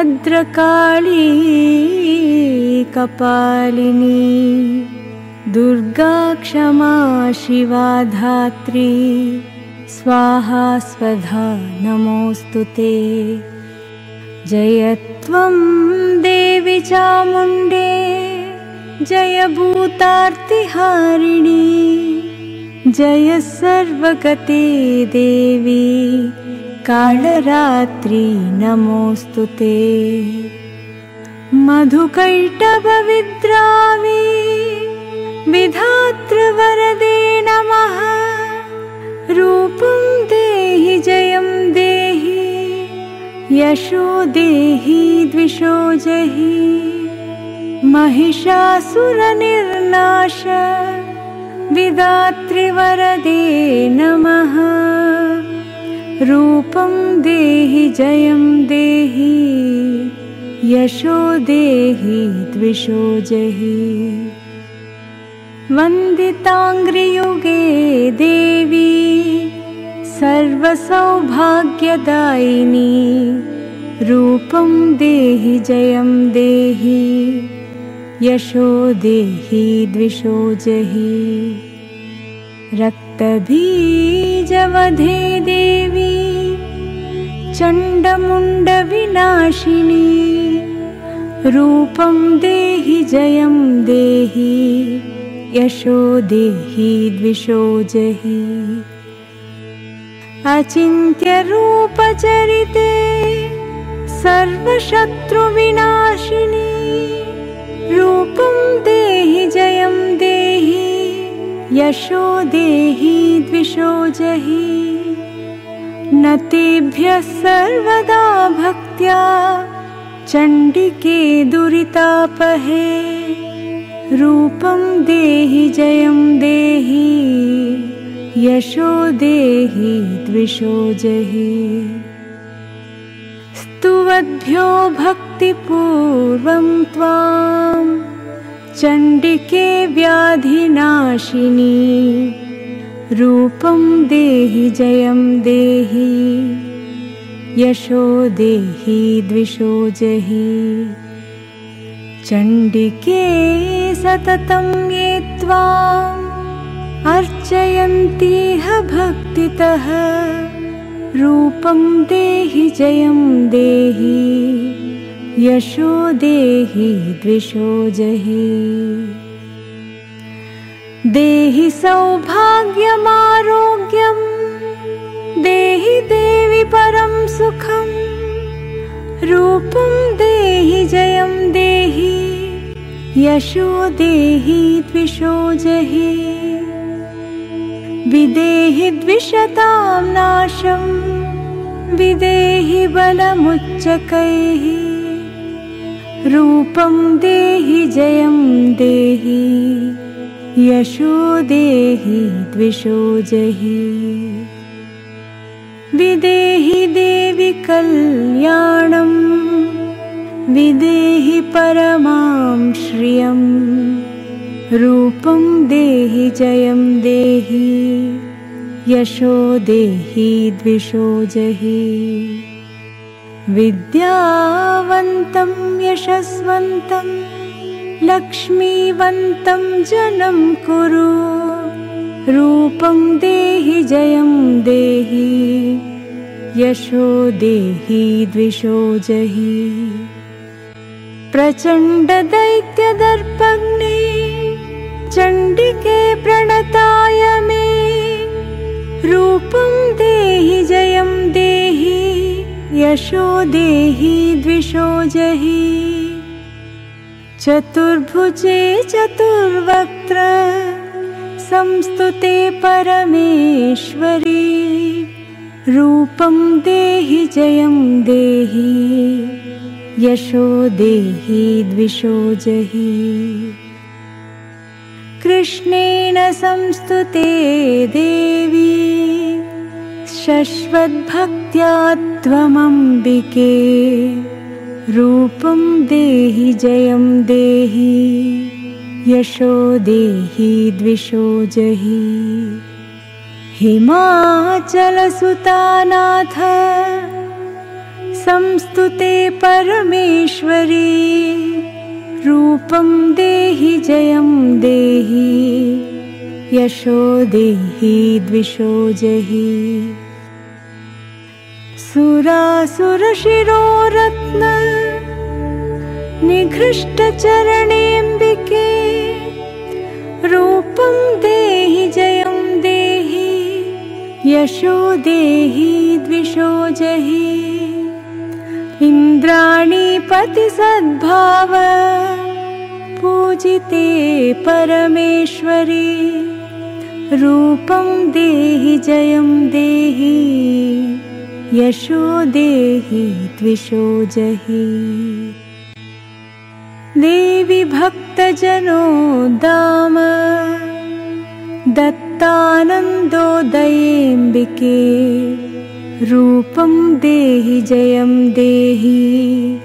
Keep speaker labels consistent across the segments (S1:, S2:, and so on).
S1: भद्रकाली कपालिनी दुर्गा क्षमा शिवा धात्री स्वाहा स्वधा नमोऽस्तु ते। जय त्वं देवि चामुण्डे जय भूतार्तिहारिणी जय सर्वगते देवी कालरात्रि नमोऽस्तु ते। मधुकैटभविद्रावी विधातृवरदे नमः। रूपं देहि जयं देहि यशो देहि द्विषो जहि। महिषासुरनिर्नाश विदातृवरदे नमः रूपं देहि जयं देहि यशो देहि द्विषो जहि। वन्दिताङ्घ्रियुगे देवी सर्वसौभाग्यदायिनी रूपं देहि जयं देहि यशो देहि द्विषो जहि। रक्तबीजवधे देवी चण्डमुण्डविनाशिनी। रूपं देहि जयं देहि यशो देहि द्विषो जहि। अचिन्त्यरूपचरिते सर्वशत्रुविनाशिनी। रूपं देहि जयं देहि यशो देहि द्विषो जहि न तेभ्यः सर्वदा भक्त्या चण्डिके दुरितापहे। रूपं देहि जयं देहि यशो देहि द्विषो जहि। स्तुवद्भ्यो भक्तिपूर्वं त्वां चण्डिके व्याधिनाशिनी रूपं देहि जयं देहि। यशो देहि द्विषो जहि। चण्डिके सततं ये त्वाम् अर्चयन्तीह भक्तितः। रूपं देहि जयं देहि। यशो देहि द्विषो जहि देहि सौभाग्यमारोग्यं देहि देवि परं सुखं रूपं देहि जयं देहि यशो देहि द्विषो जहि विदेहि द्विषतां नाशं विदेहि बलमुच्चकैः रूपं देहि जयं देहि यशो देहि द्विषो जहि। विदेहि देवि कल्याणं विदेहि परमां श्रियम् रूपं देहि जयं देहि। यशो देहि द्विषो जहि। विद्यावन्तं यशस्वन्तं लक्ष्मीवन्तं जनं कुरु। रूपं देहि जयं देहि। यशो देहि द्विषो जहि। प्रचण्डदैत्यदर्पग्ने चण्डिके प्रणताय मे। रूपं देहि जयं देहि। यशो देहि द्विषो जहि चतुर्भुजे चतुर्वक्त्र संस्तुते परमेश्वरी। रूपं देहि जयं देहि यशो देहि द्विषो जहि। कृष्णेन संस्तुते देवी शश्वद्भक्त्या त्वमम्बिके रूपं देहि जयं देहि यशो देहि द्विषो जहि। हिमाचलसुतानाथ संस्तुते परमेश्वरी रूपं देहि जयं देहि यशो देहि द्विषो जहि सुरासुरशिरोरत्न निघृष्टचरणेऽम्बिके रूपं देहि जयं देहि यशो देहि द्विषो जहि। इन्द्राणीपतिसद्भाव पूजिते परमेश्वरी रूपं देहि जयं देहि यशो देहि द्विषो जहि। देवि भक्तजनो दाम दत्तानन्दोदयेऽम्बिके रूपं देहि जयं देहि।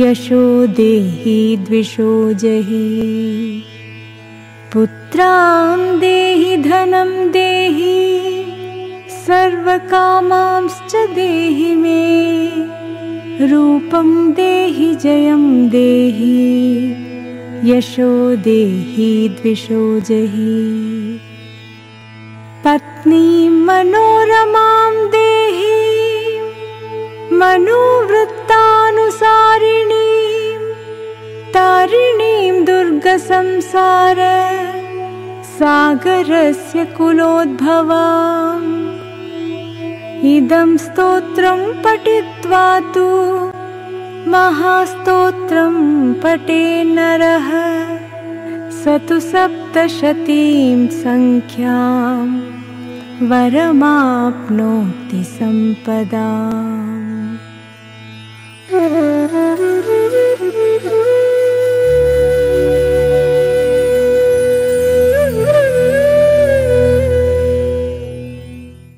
S1: यशो देहि द्विषो जहि। पुत्रां देहि धनं देहि सर्वकामांश्च देहि मे। रूपं देहि जयं देहि। यशो देहि द्विषो जहि। पत्नीं मनोरमां देहि। मनोवृत्तानुसारिणीं। तारिणीं दुर्गसंसार। सागरस्य कुलोद्भवाम् इदं स्तोत्रं पठित्वा तु महास्तोत्रं पटे नरः। स तु सप्तशतीं सङ्ख्याम् वरमाप्नोति सम्पदा